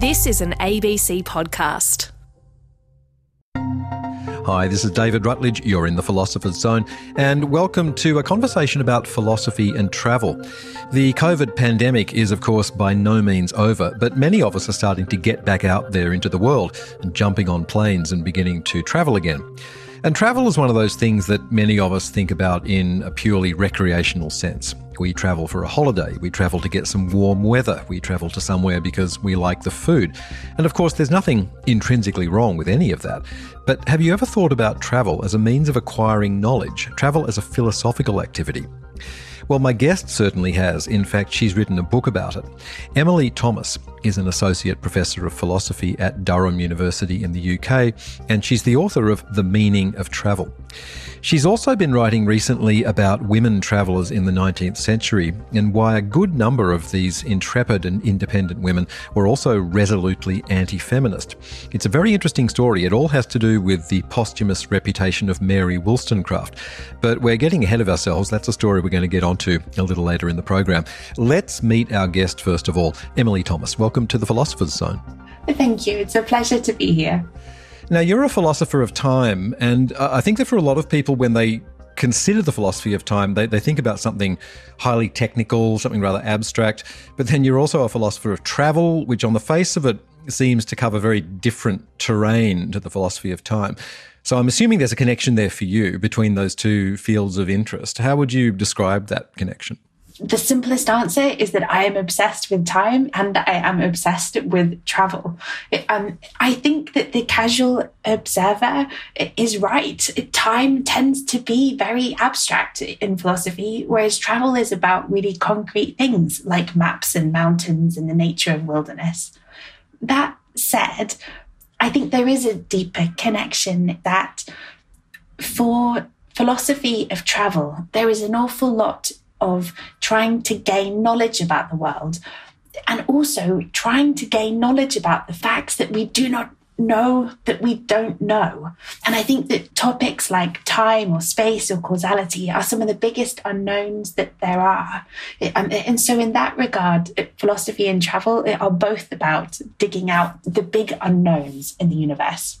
This is an ABC podcast. Hi, this is David Rutledge. You're in the Philosopher's Zone, and welcome to a conversation about philosophy and travel. The COVID pandemic is, of course, by no means over, but many of us are starting to get back out there into the world and jumping on planes and beginning to travel again. And travel is one of those things that many of us think about in a purely recreational sense. We travel for a holiday, we travel to get some warm weather, we travel to somewhere because we like the food. And of course, there's nothing intrinsically wrong with any of that. But have you ever thought about travel as a means of acquiring knowledge, travel as a philosophical activity? Well, my guest certainly has. In fact, she's written a book about it. Emily Thomas is an associate professor of philosophy at Durham University in the UK, and she's the author of The Meaning of Travel. She's also been writing recently about women travellers in the 19th century and why a good number of these intrepid and independent women were also resolutely anti feminist. It's a very interesting story. It all has to do with the posthumous reputation of Mary Wollstonecraft. But we're getting ahead of ourselves. That's a story we're going to get onto a little later in the program. Let's meet our guest first of all, Emily Thomas. Welcome to the Philosopher's Zone. Thank you. It's a pleasure to be here. Now, you're a philosopher of time, and I think that for a lot of people, when they consider the philosophy of time, they, they think about something highly technical, something rather abstract. But then you're also a philosopher of travel, which on the face of it seems to cover very different terrain to the philosophy of time. So I'm assuming there's a connection there for you between those two fields of interest. How would you describe that connection? The simplest answer is that I am obsessed with time and I am obsessed with travel. um, I think that the casual observer is right. Time tends to be very abstract in philosophy, whereas travel is about really concrete things like maps and mountains and the nature of wilderness. That said, I think there is a deeper connection that for philosophy of travel, there is an awful lot of trying to gain knowledge about the world and also trying to gain knowledge about the facts that we do not know that we don't know. And I think that topics like time or space or causality are some of the biggest unknowns that there are. Um, and so, in that regard, philosophy and travel are both about digging out the big unknowns in the universe.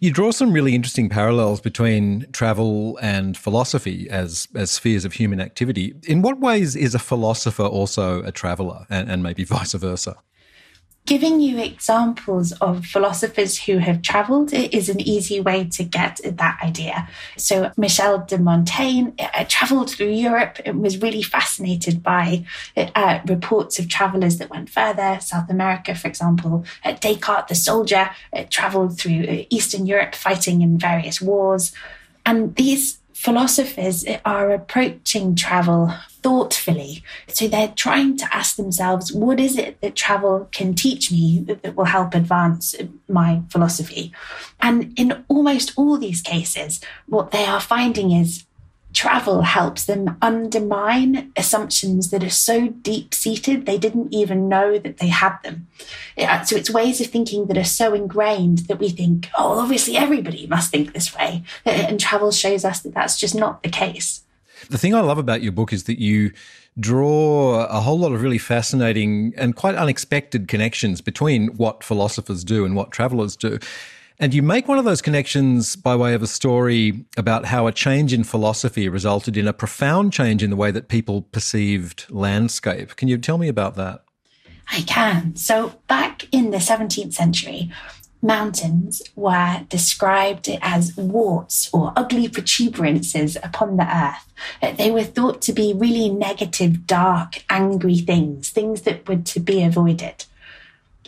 You draw some really interesting parallels between travel and philosophy as, as spheres of human activity. In what ways is a philosopher also a traveller, and, and maybe vice versa? Giving you examples of philosophers who have traveled is an easy way to get that idea. So, Michel de Montaigne uh, traveled through Europe and was really fascinated by uh, reports of travelers that went further, South America, for example. Uh, Descartes, the soldier, uh, traveled through uh, Eastern Europe fighting in various wars. And these philosophers are approaching travel thoughtfully. So they're trying to ask themselves, what is it that travel can teach me that, that, will help advance my philosophy? And in almost all these cases, what they are finding is travel helps them undermine assumptions that are so deep seated they didn't even know that they had them. So it's ways of thinking that are so ingrained that we think, oh, obviously everybody must think this way. And travel shows us that that's just not the case. The thing I love about your book is that you draw a whole lot of really fascinating and quite unexpected connections between what philosophers do and what travelers do. And you make one of those connections by way of a story about how a change in philosophy resulted in a profound change in the way that people perceived landscape. Can you tell me about that? I can. So, back in the 17th century, mountains were described as warts or ugly protuberances upon the earth. They were thought to be really negative, dark, angry things, things that were to be avoided.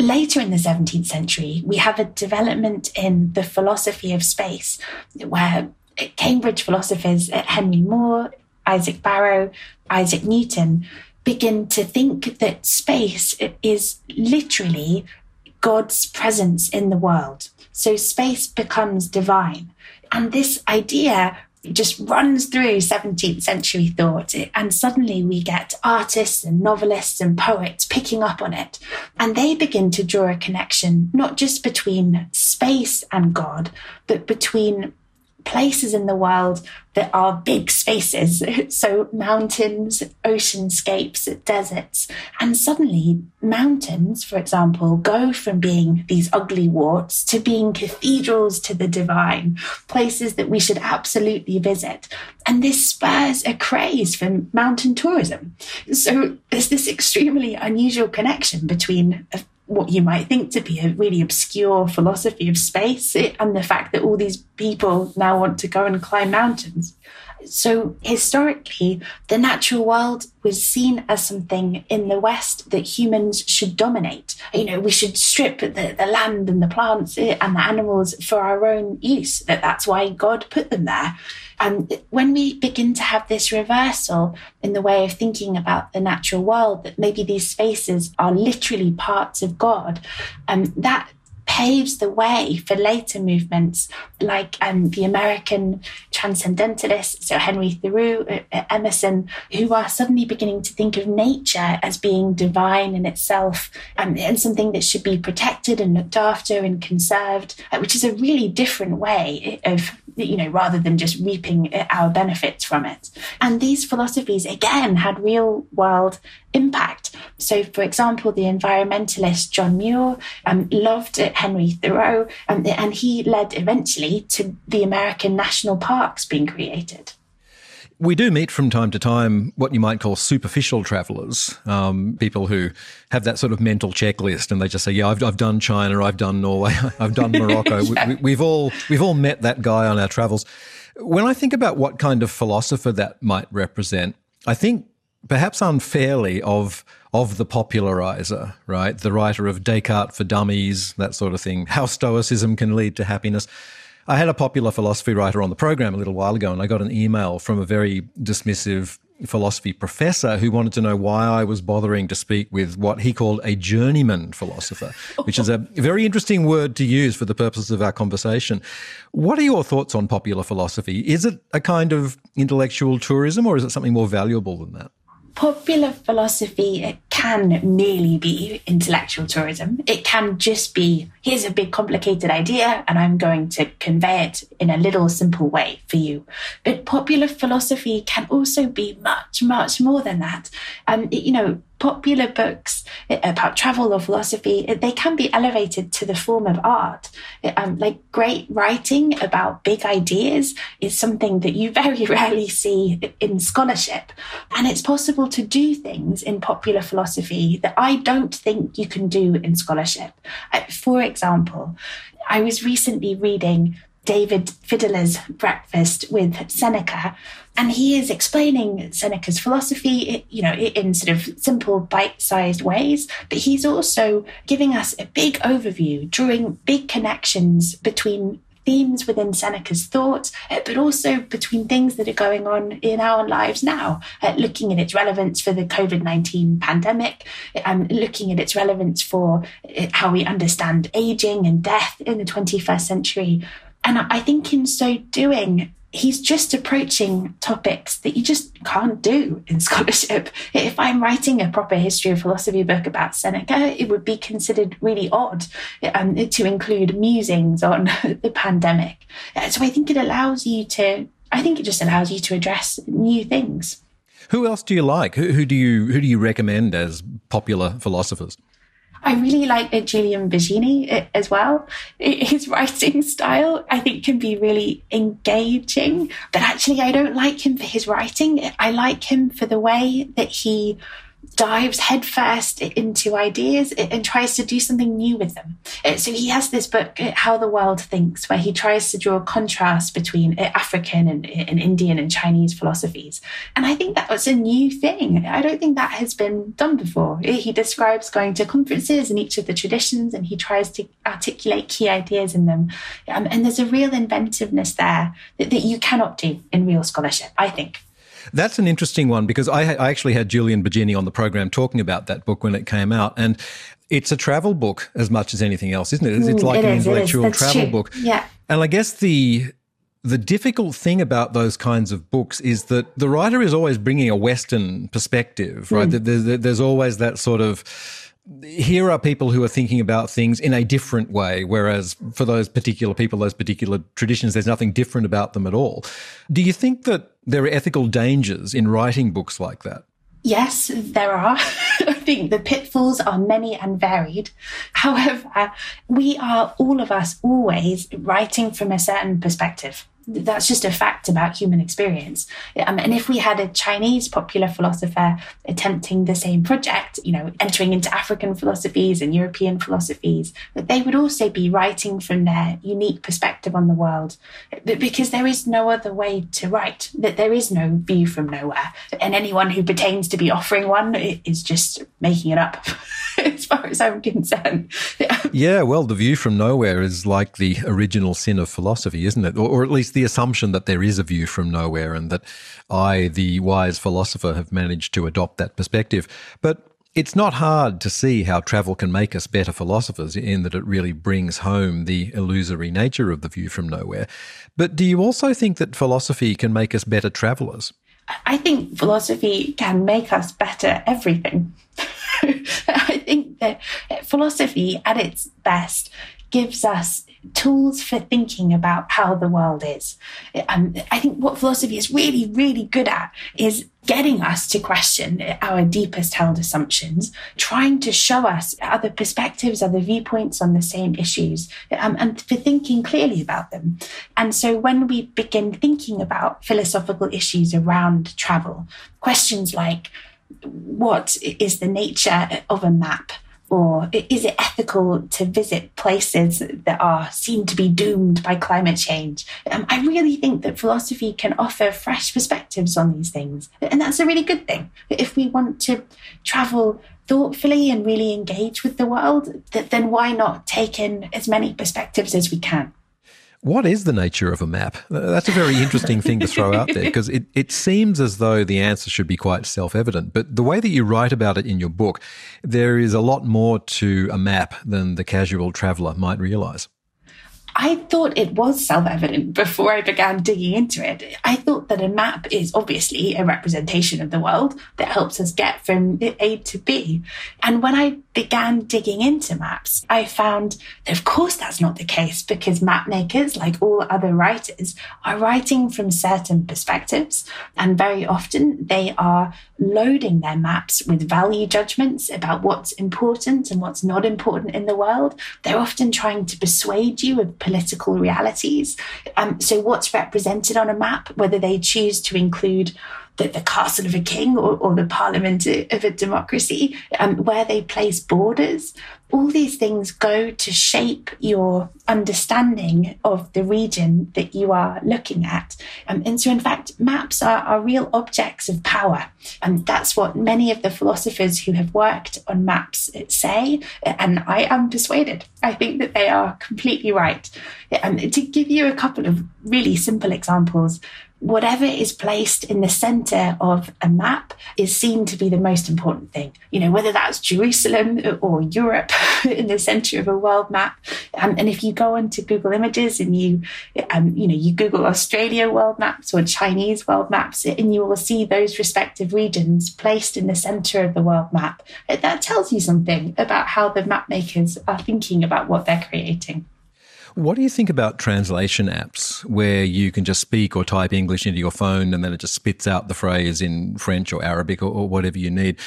Later in the 17th century, we have a development in the philosophy of space where Cambridge philosophers uh, Henry More, Isaac Barrow, Isaac Newton begin to think that space is literally God's presence in the world. So space becomes divine. And this idea just runs through 17th century thought. And suddenly we get artists and novelists and poets picking up on it. And they begin to draw a connection, not just between space and God, but between places in the world that are big spaces. So mountains, oceanscapes, deserts. And suddenly mountains, for example, go from being these ugly warts to being cathedrals to the divine, places that we should absolutely visit. And this spurs a craze for mountain tourism. So there's this extremely unusual connection between what you might think to be a really obscure philosophy of space and the fact that all these people now want to go and climb mountains. So, historically, the natural world was seen as something in the West that humans should dominate. You know, we should strip the, the land and the plants and the animals for our own use, that that's why God put them there. And when we begin to have this reversal in the way of thinking about the natural world, that maybe these spaces are literally parts of God, um, that paves the way for later movements like um, the American transcendentalists, so Henry Thoreau, uh, uh, Emerson, who are suddenly beginning to think of nature as being divine in itself um, and something that should be protected and looked after and conserved, uh, which is a really different way of you know, rather than just reaping our benefits from it. And these philosophies, again, had real world impact. So, for example, the environmentalist John Muir um, loved Henry Thoreau, um, and he led eventually to the American national parks being created. We do meet from time to time what you might call superficial travelers, um, people who have that sort of mental checklist, and they just say, "Yeah, I've, I've done China, I've done Norway, I've done Morocco." yeah. we, we've all we've all met that guy on our travels. When I think about what kind of philosopher that might represent, I think perhaps unfairly of of the popularizer, right? The writer of Descartes for Dummies, that sort of thing. How Stoicism can lead to happiness. I had a popular philosophy writer on the program a little while ago, and I got an email from a very dismissive philosophy professor who wanted to know why I was bothering to speak with what he called a journeyman philosopher, which is a very interesting word to use for the purposes of our conversation. What are your thoughts on popular philosophy? Is it a kind of intellectual tourism or is it something more valuable than that? Popular philosophy it can merely be intellectual tourism. It can just be here's a big complicated idea and I'm going to convey it in a little simple way for you. But popular philosophy can also be much, much more than that. And, um, you know, popular books eh, about travel or philosophy, eh, they can be elevated to the form of art. Eh, um, like great writing about big ideas is something that you very rarely see in scholarship. And it's possible to do things in popular philosophy that I don't think you can do in scholarship. For example, I was recently reading David Fideler's Breakfast with Seneca, and he is explaining Seneca's philosophy, you know, in sort of simple, bite-sized ways. But he's also giving us a big overview, drawing big connections between themes within Seneca's thought, uh, but also between things that are going on in our lives now, uh, looking at its relevance for the COVID 19 pandemic, um, looking at its relevance for uh, how we understand aging and death in the 21st century. And I think in so doing, he's just approaching topics that you just can't do in scholarship. If I'm writing a proper history of philosophy book about Seneca, it would be considered really odd um, to include musings on the pandemic. So I think it allows you to, I think it just allows you to address new things. Who else do you like? Who, who do you who do you recommend as popular philosophers? I really like Julian Baggini uh, as well. His writing style, I think, can be really engaging. But actually, I don't like him for his writing. I like him for the way that he dives headfirst into ideas and tries to do something new with them. Uh, so he has this book, uh, How the World Thinks, where he tries to draw a contrast between uh, African and, and Indian and Chinese philosophies. And I think that was a new thing. I don't think that has been done before. He describes going to conferences in each of the traditions and he tries to articulate key ideas in them. Um, and there's a real inventiveness there that, that you cannot do in real scholarship, I think. That's an interesting one because I, I actually had Julian Baggini on the program talking about that book when it came out. And it's a travel book as much as anything else, isn't it? It's, it's mm, like it an is, intellectual travel true. book. Yeah. And I guess the the difficult thing about those kinds of books is that the writer is always bringing a Western perspective, right? Mm. There's, there's always that sort of here are people who are thinking about things in a different way, whereas for those particular people, those particular traditions, there's nothing different about them at all. Do you think that there are ethical dangers in writing books like that? Yes, there are. I think the pitfalls are many and varied. However, we are all of us always writing from a certain perspective that's just a fact about human experience. Um, and if we had a Chinese popular philosopher attempting the same project, you know, entering into African philosophies and European philosophies, that they would also be writing from their unique perspective on the world. Because there is no other way to write, that there is no view from nowhere. And anyone who pretends to be offering one is just making it up, as far as I'm concerned. yeah, well, the view from nowhere is like the original sin of philosophy, isn't it? Or, or at least the assumption that there is a view from nowhere and that I, the wise philosopher, have managed to adopt that perspective. But it's not hard to see how travel can make us better philosophers in that it really brings home the illusory nature of the view from nowhere. But do you also think that philosophy can make us better travelers? I think philosophy can make us better everything. I think that philosophy at its best gives us tools for thinking about how the world is. Um, I think what philosophy is really, really good at is getting us to question our deepest held assumptions, trying to show us other perspectives, other viewpoints on the same issues, um, and for thinking clearly about them. And so when we begin thinking about philosophical issues around travel, questions like, what is the nature of a map? Or is it ethical to visit places that are seen to be doomed by climate change? Um, I really think that philosophy can offer fresh perspectives on these things, and that's a really good thing. If we want to travel thoughtfully and really engage with the world, then why not take in as many perspectives as we can? What is the nature of a map? That's a very interesting thing to throw out there because it, it seems as though the answer should be quite self evident. But the way that you write about it in your book, there is a lot more to a map than the casual traveller might realise. I thought it was self evident before I began digging into it. I thought that a map is obviously a representation of the world that helps us get from A to B. And when I began digging into maps, I found that of course that's not the case because map makers, like all other writers, are writing from certain perspectives. And very often they are loading their maps with value judgments about what's important and what's not important in the world. They're often trying to persuade you of political realities. Um, so, what's represented on a map, whether they choose to include the, the castle of a king or, or, the parliament of a democracy, um, where they place borders. All these things go to shape your understanding of the region that you are looking at. Um, and so, in fact, maps are, are real objects of power. And that's what many of the philosophers who have worked on maps say. And I am persuaded. I think that they are completely right. Um, to give you a couple of really simple examples, whatever is placed in the center of a map is seen to be the most important thing. You know, whether that's Jerusalem or Europe in the center of a world map. Um, and if you go onto Google Images and you, um, you know, you Google Australia world maps or Chinese world maps, and you will see those respective regions placed in the center of the world map. That tells you something about how the map makers are thinking about what they're creating. What do you think about translation apps where you can just speak or type English into your phone and then it just spits out the phrase in French or Arabic or, or whatever you need?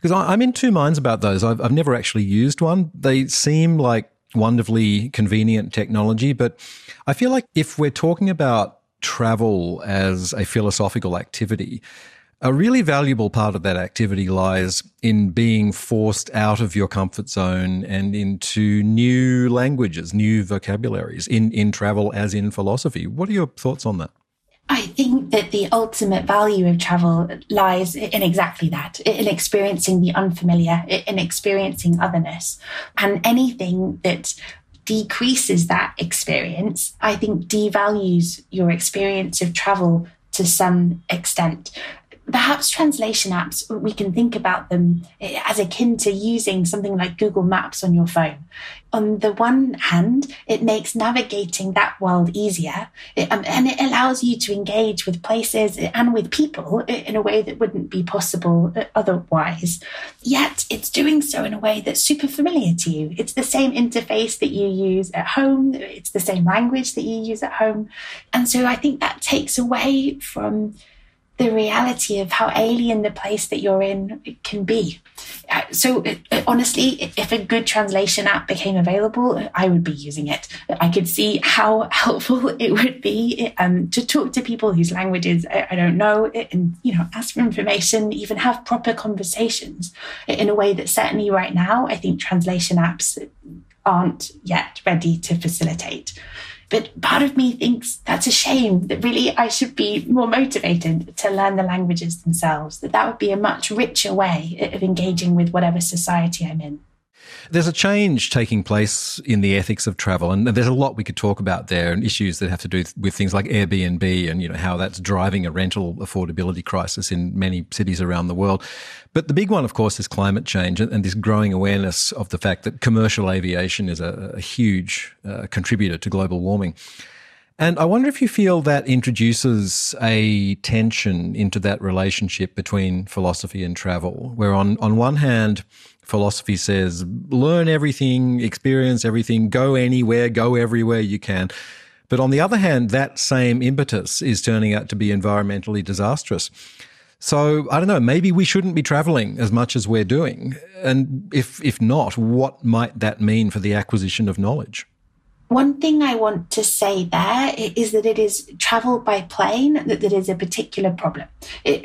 Because I'm in two minds about those. I've, I've never actually used one. They seem like wonderfully convenient technology, but I feel like if we're talking about travel as a philosophical activity, a really valuable part of that activity lies in being forced out of your comfort zone and into new languages, new vocabularies in, in travel as in philosophy. What are your thoughts on that? I think that the ultimate value of travel lies in exactly that, in experiencing the unfamiliar, in experiencing otherness. And anything that decreases that experience, I think devalues your experience of travel to some extent perhaps translation apps, we can think about them eh, as akin to using something like Google Maps on your phone. On the one hand, it makes navigating that world easier eh, um, and it allows you to engage with places eh, and with people in a way that wouldn't be possible otherwise. Yet it's doing so in a way that's super familiar to you. It's the same interface that you use at home, it's the same language that you use at home. And so I think that takes away from the reality of how alien the place that you're in can be. Uh, so, uh, honestly, if a good translation app became available, I would be using it. I could see how helpful it would be um, to talk to people whose languages I, I don't know and, you know, ask for information, even have proper conversations in a way that certainly right now, I think translation apps aren't yet ready to facilitate. But part of me thinks that's a shame, that really I should be more motivated to learn the languages themselves, that that would be a much richer way of engaging with whatever society I'm in. There's a change taking place in the ethics of travel, and there's a lot we could talk about there, and issues that have to do with things like Airbnb and you know how that's driving a rental affordability crisis in many cities around the world. But the big one, of course, is climate change and, this growing awareness of the fact that commercial aviation is a, a huge uh, contributor to global warming. And I wonder if you feel that introduces a tension into that relationship between philosophy and travel, where on, on one hand, philosophy says learn everything, experience everything, go anywhere, go everywhere you can. But on the other hand, that same impetus is turning out to be environmentally disastrous. So I don't know, maybe we shouldn't be traveling as much as we're doing. And if if not, what might that mean for the acquisition of knowledge? One thing I want to say there is that it is travel by plane that, that is a particular problem.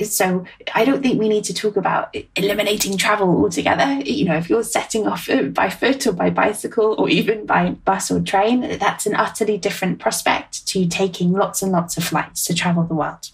So I don't think we need to talk about eliminating travel altogether. You know, if you're setting off uh, by foot or by bicycle or even by bus or train, that's an utterly different prospect to taking lots and lots of flights to travel the world.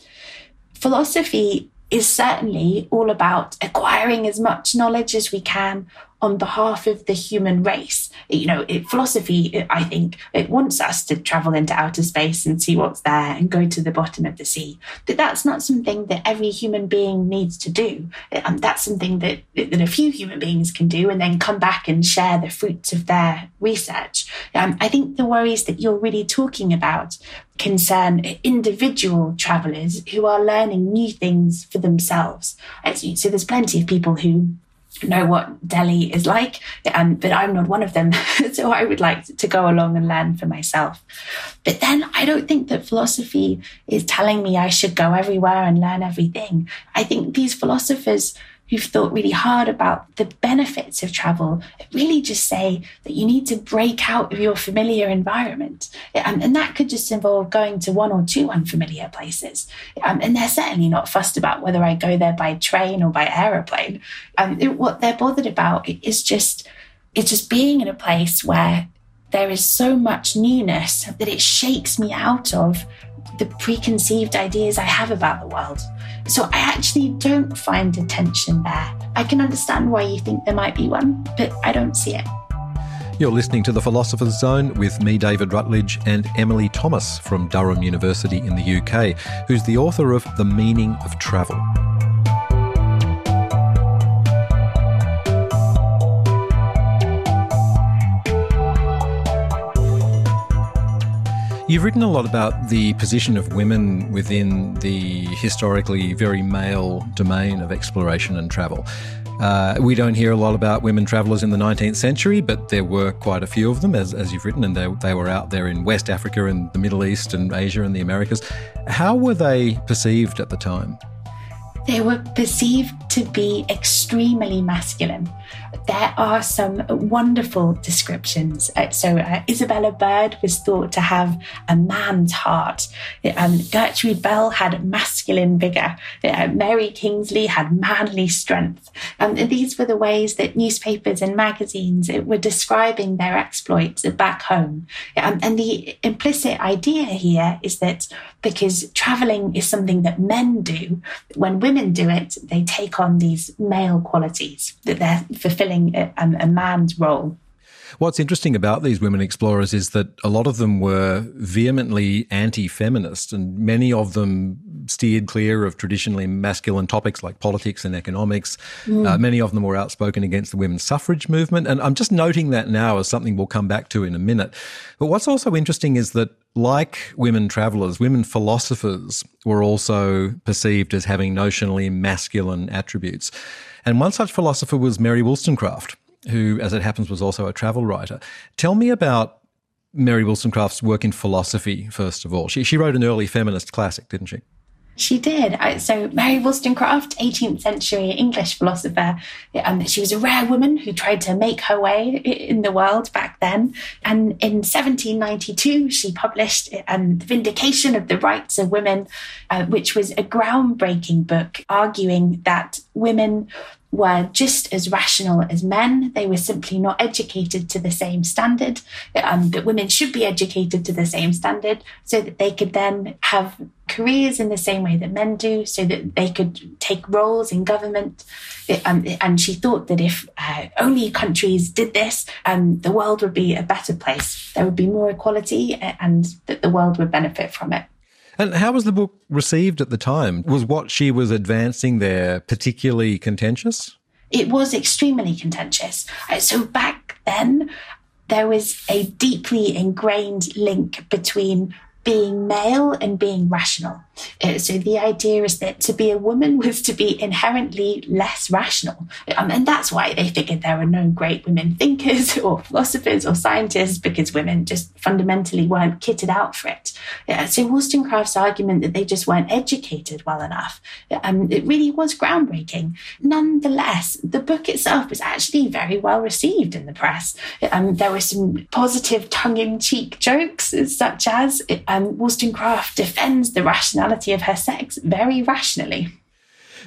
Philosophy is certainly all about acquiring as much knowledge as we can on behalf of the human race. You know, it, philosophy, it, I think, it wants us to travel into outer space and see what's there and go to the bottom of the sea. But that's not something that every human being needs to do. Um, that's something that, that a few human beings can do and then come back and share the fruits of their research. Um, I think the worries that you're really talking about concern individual travelers who are learning new things for themselves. So there's plenty of people who know what Delhi is like, um, but I'm not one of them. so I would like to go along and learn for myself. But then I don't think that philosophy is telling me I should go everywhere and learn everything. I think these philosophers who've thought really hard about the benefits of travel really just say that you need to break out of your familiar environment. Um, and that could just involve going to one or two unfamiliar places. Um, and they're certainly not fussed about whether I go there by train or by aeroplane. Um, it, what they're bothered about is just it's just being in a place where there is so much newness that it shakes me out of the preconceived ideas I have about the world. So I actually don't find a tension there. I can understand why you think there might be one, but I don't see it. You're listening to The Philosopher's Zone with me, David Rutledge, and Emily Thomas from Durham University in the UK, who's the author of The Meaning of Travel. You've written a lot about the position of women within the historically very male domain of exploration and travel. Uh, we don't hear a lot about women travellers in the 19th century, but there were quite a few of them, as, as you've written, and they, they were out there in West Africa and the Middle East and Asia and the Americas. How were they perceived at the time? They were perceived to be extremely masculine there are some wonderful descriptions. Uh, so, uh, Isabella Bird was thought to have a man's heart. Um, Gertrude Bell had masculine vigor. Uh, Mary Kingsley had manly strength. Um, these were the ways that newspapers and magazines uh, were describing their exploits back home. Um, and the implicit idea here is that because traveling is something that men do, when women do it, they take on these male qualities that they're fulfilling a, a man's role. What's interesting about these women explorers is that a lot of them were vehemently anti feminist, and many of them steered clear of traditionally masculine topics like politics and economics. Mm. Uh, many of them were outspoken against the women's suffrage movement. And I'm just noting that now as something we'll come back to in a minute. But what's also interesting is that, like women travellers, women philosophers were also perceived as having notionally masculine attributes. And one such philosopher was Mary Wollstonecraft, who, as it happens, was also a travel writer. Tell me about Mary Wollstonecraft's work in philosophy, first of all. She, she wrote an early feminist classic, didn't she? She did. So, Mary Wollstonecraft, 18th century English philosopher, um, she was a rare woman who tried to make her way in the world back then. And in 1792, she published um, The Vindication of the Rights of Women, uh, which was a groundbreaking book arguing that women were just as rational as men. They were simply not educated to the same standard. Um, that women should be educated to the same standard so that they could then have careers in the same way that men do, so that they could take roles in government. Um, and she thought that if uh, only countries did this, um, the world would be a better place. There would be more equality and that the world would benefit from it. And how was the book received at the time? Was what she was advancing there particularly contentious? It was extremely contentious. Uh, so back then, there was a deeply ingrained link between being male and being rational. Uh, so the idea is that to be a woman was to be inherently less rational. Um, and that's why they figured there were no great women thinkers or philosophers or scientists because women just fundamentally weren't kitted out for it. Uh, so Wollstonecraft's argument that they just weren't educated well enough, um, it really was groundbreaking. Nonetheless, the book itself was actually very well received in the press. Um, there were some positive tongue-in-cheek jokes, such as um, Wollstonecraft defends the rationality of her sex very rationally.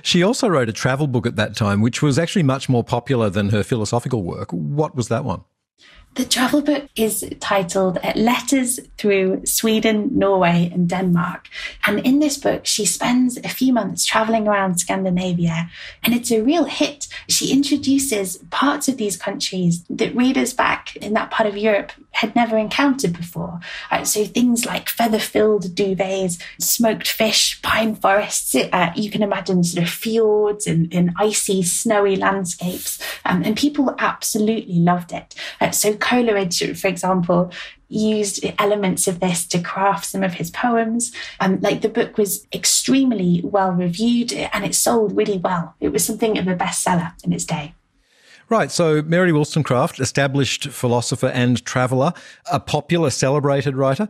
She also wrote a travel book at that time, which was actually much more popular than her philosophical work. What was that one? The travel book is titled Letters Through Sweden, Norway, and Denmark. And in this book, she spends a few months traveling around Scandinavia, and it's a real hit. She introduces parts of these countries that readers back in that part of Europe had never encountered before. Uh, so things like feather filled duvets, smoked fish, pine forests. Uh, you can imagine sort of fjords and, and icy, snowy landscapes. Um, and people absolutely loved it. Uh, so Coleridge, for example, used elements of this to craft some of his poems. Um, like the book was extremely well reviewed and it sold really well. It was something of a bestseller in its day. Right, so Mary Wollstonecraft, established philosopher and traveller, a popular, celebrated writer.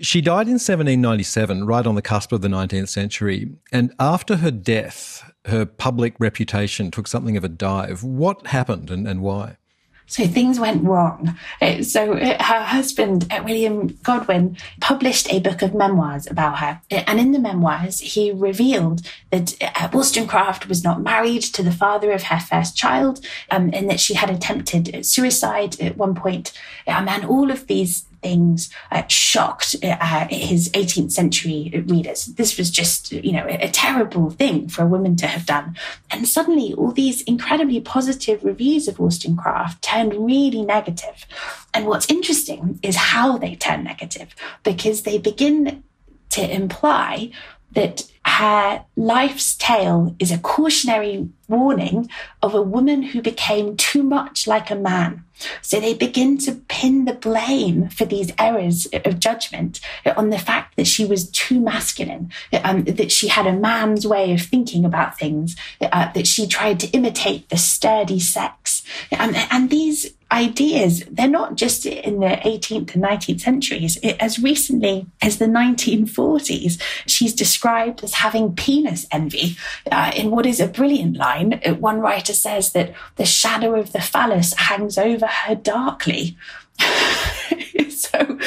She died in 1797, right on the cusp of the 19th century. And after her death, her public reputation took something of a dive. What happened and, and why? So things went wrong. Uh, so uh, her husband, uh, William Godwin, published a book of memoirs about her. And in the memoirs, he revealed that Wollstonecraft was not married to the father of her first child um, and that she had attempted suicide at one point. Um, and all of these things uh, shocked uh, his 18th century readers. This was just, you know, a, terrible thing for a woman to have done. And suddenly, all these incredibly positive reviews of Wollstonecraft turned really negative. And what's interesting is how they turn negative, because they begin to imply that her life's tale is a cautionary warning of a woman who became too much like a man. So they begin to pin the blame for these errors of judgment on the fact that she was too masculine, um, that she had a man's way of thinking about things, uh, that she tried to imitate the sturdy sex. Um, and these ideas, they're not just in the 18th and 19th centuries. It, as recently as the 1940s, she's described as having penis envy uh, in what is a brilliant line. One writer says that the shadow of the phallus hangs over her darkly. so,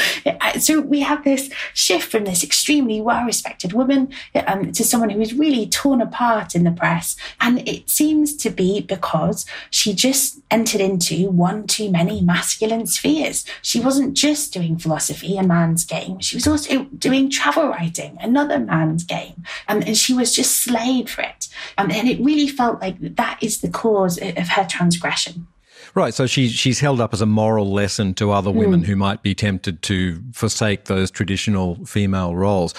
so we have this shift from this extremely well-respected woman um, to someone who is really torn apart in the press, and it seems to be because she just entered into one too many masculine spheres. She wasn't just doing philosophy, a man's game. She was also doing travel writing, another man's game, um, and she was just slayed for it. Um, and it really felt like that is the cause of her transgression. Right. So she, she's held up as a moral lesson to other women mm. who might be tempted to forsake those traditional female roles.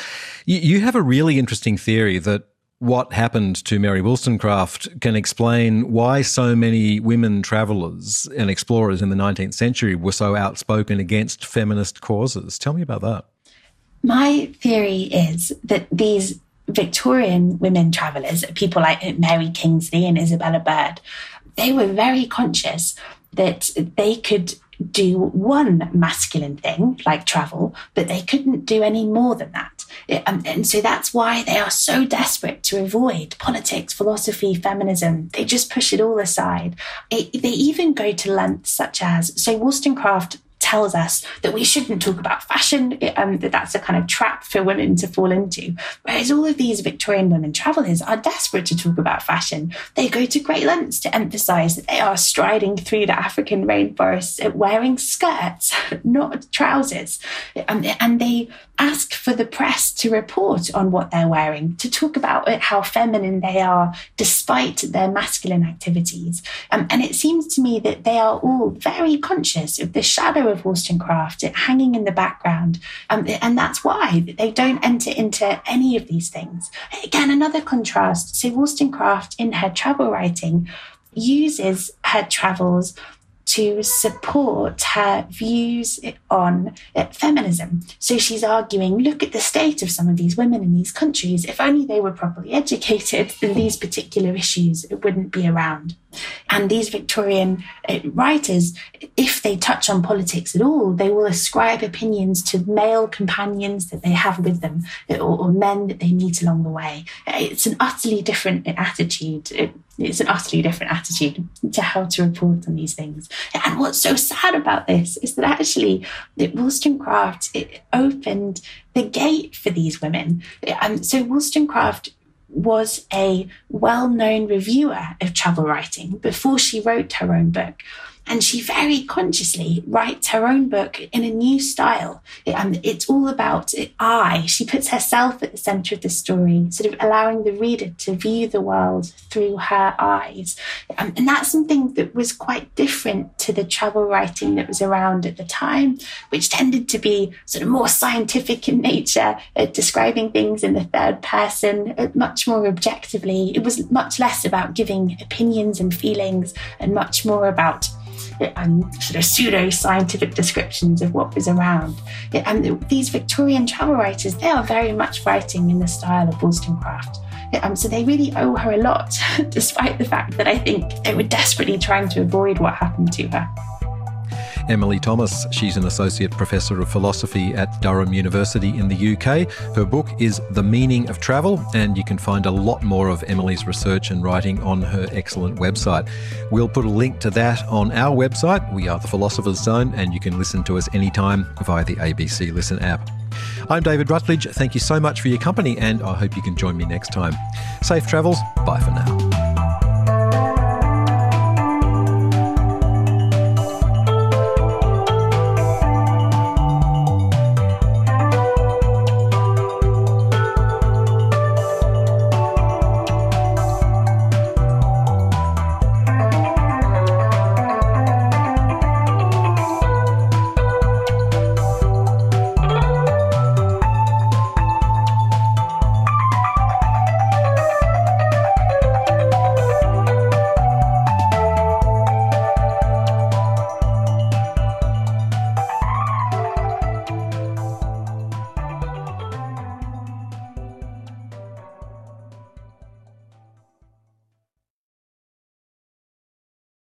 You, you have a really interesting theory that what happened to Mary Wollstonecraft can explain why so many women travellers and explorers in the 19th century were so outspoken against feminist causes. Tell me about that. My theory is that these Victorian women travellers, people like Mary Kingsley and Isabella Bird, they were very conscious that they could do one masculine thing like travel, but they couldn't do any more than that. And, um, and, so that's why they are so desperate to avoid politics, philosophy, feminism. They just push it all aside. It, they even go to lengths such as, so Wollstonecraft tells us that we shouldn't talk about fashion, um, that that's a kind of trap for women to fall into. Whereas all of these Victorian women travelers are desperate to talk about fashion. They go to great lengths to emphasize that they are striding through the African rainforests wearing skirts, not trousers. Um, and they ask for the press to report on what they're wearing, to talk about how feminine they are despite their masculine activities. Um, and it seems to me that they are all very conscious of the shadow of of Wollstonecraft hanging in the background. Um, and that's why they don't enter into any of these things. Again, another contrast. So Wollstonecraft in her travel writing uses her travels to support her views on feminism. So she's arguing look at the state of some of these women in these countries. If only they were properly educated, then these particular issues wouldn't be around. And these Victorian uh, writers, if they touch on politics at all, they will ascribe opinions to male companions that they have with them or, or men that they meet along the way. It's an utterly different attitude. It, it's an utterly different attitude to how to report on these things. And what's so sad about this is that actually that Wollstonecraft it opened the gate for these women. Um, so Wollstonecraft was a well known reviewer of travel writing before she wrote her own book. And she very consciously writes her own book in a new style. And it's all about I. She puts herself at the center of the story, sort of allowing the reader to view the world through her eyes. Um, and that's something that was quite different to the travel writing that was around at the time, which tended to be sort of more scientific in nature, uh, describing things in the third person, uh, much more objectively. It was much less about giving opinions and feelings and much more about and sort of pseudo scientific descriptions of what was around. And these Victorian travel writers, they are very much writing in the style of Wollstonecraft. Um, so they really owe her a lot, despite the fact that I think they were desperately trying to avoid what happened to her. Emily Thomas. She's an Associate Professor of Philosophy at Durham University in the UK. Her book is The Meaning of Travel, and you can find a lot more of Emily's research and writing on her excellent website. We'll put a link to that on our website. We are the Philosopher's Zone, and you can listen to us anytime via the ABC Listen app. I'm David Rutledge. Thank you so much for your company, and I hope you can join me next time. Safe travels. Bye for now.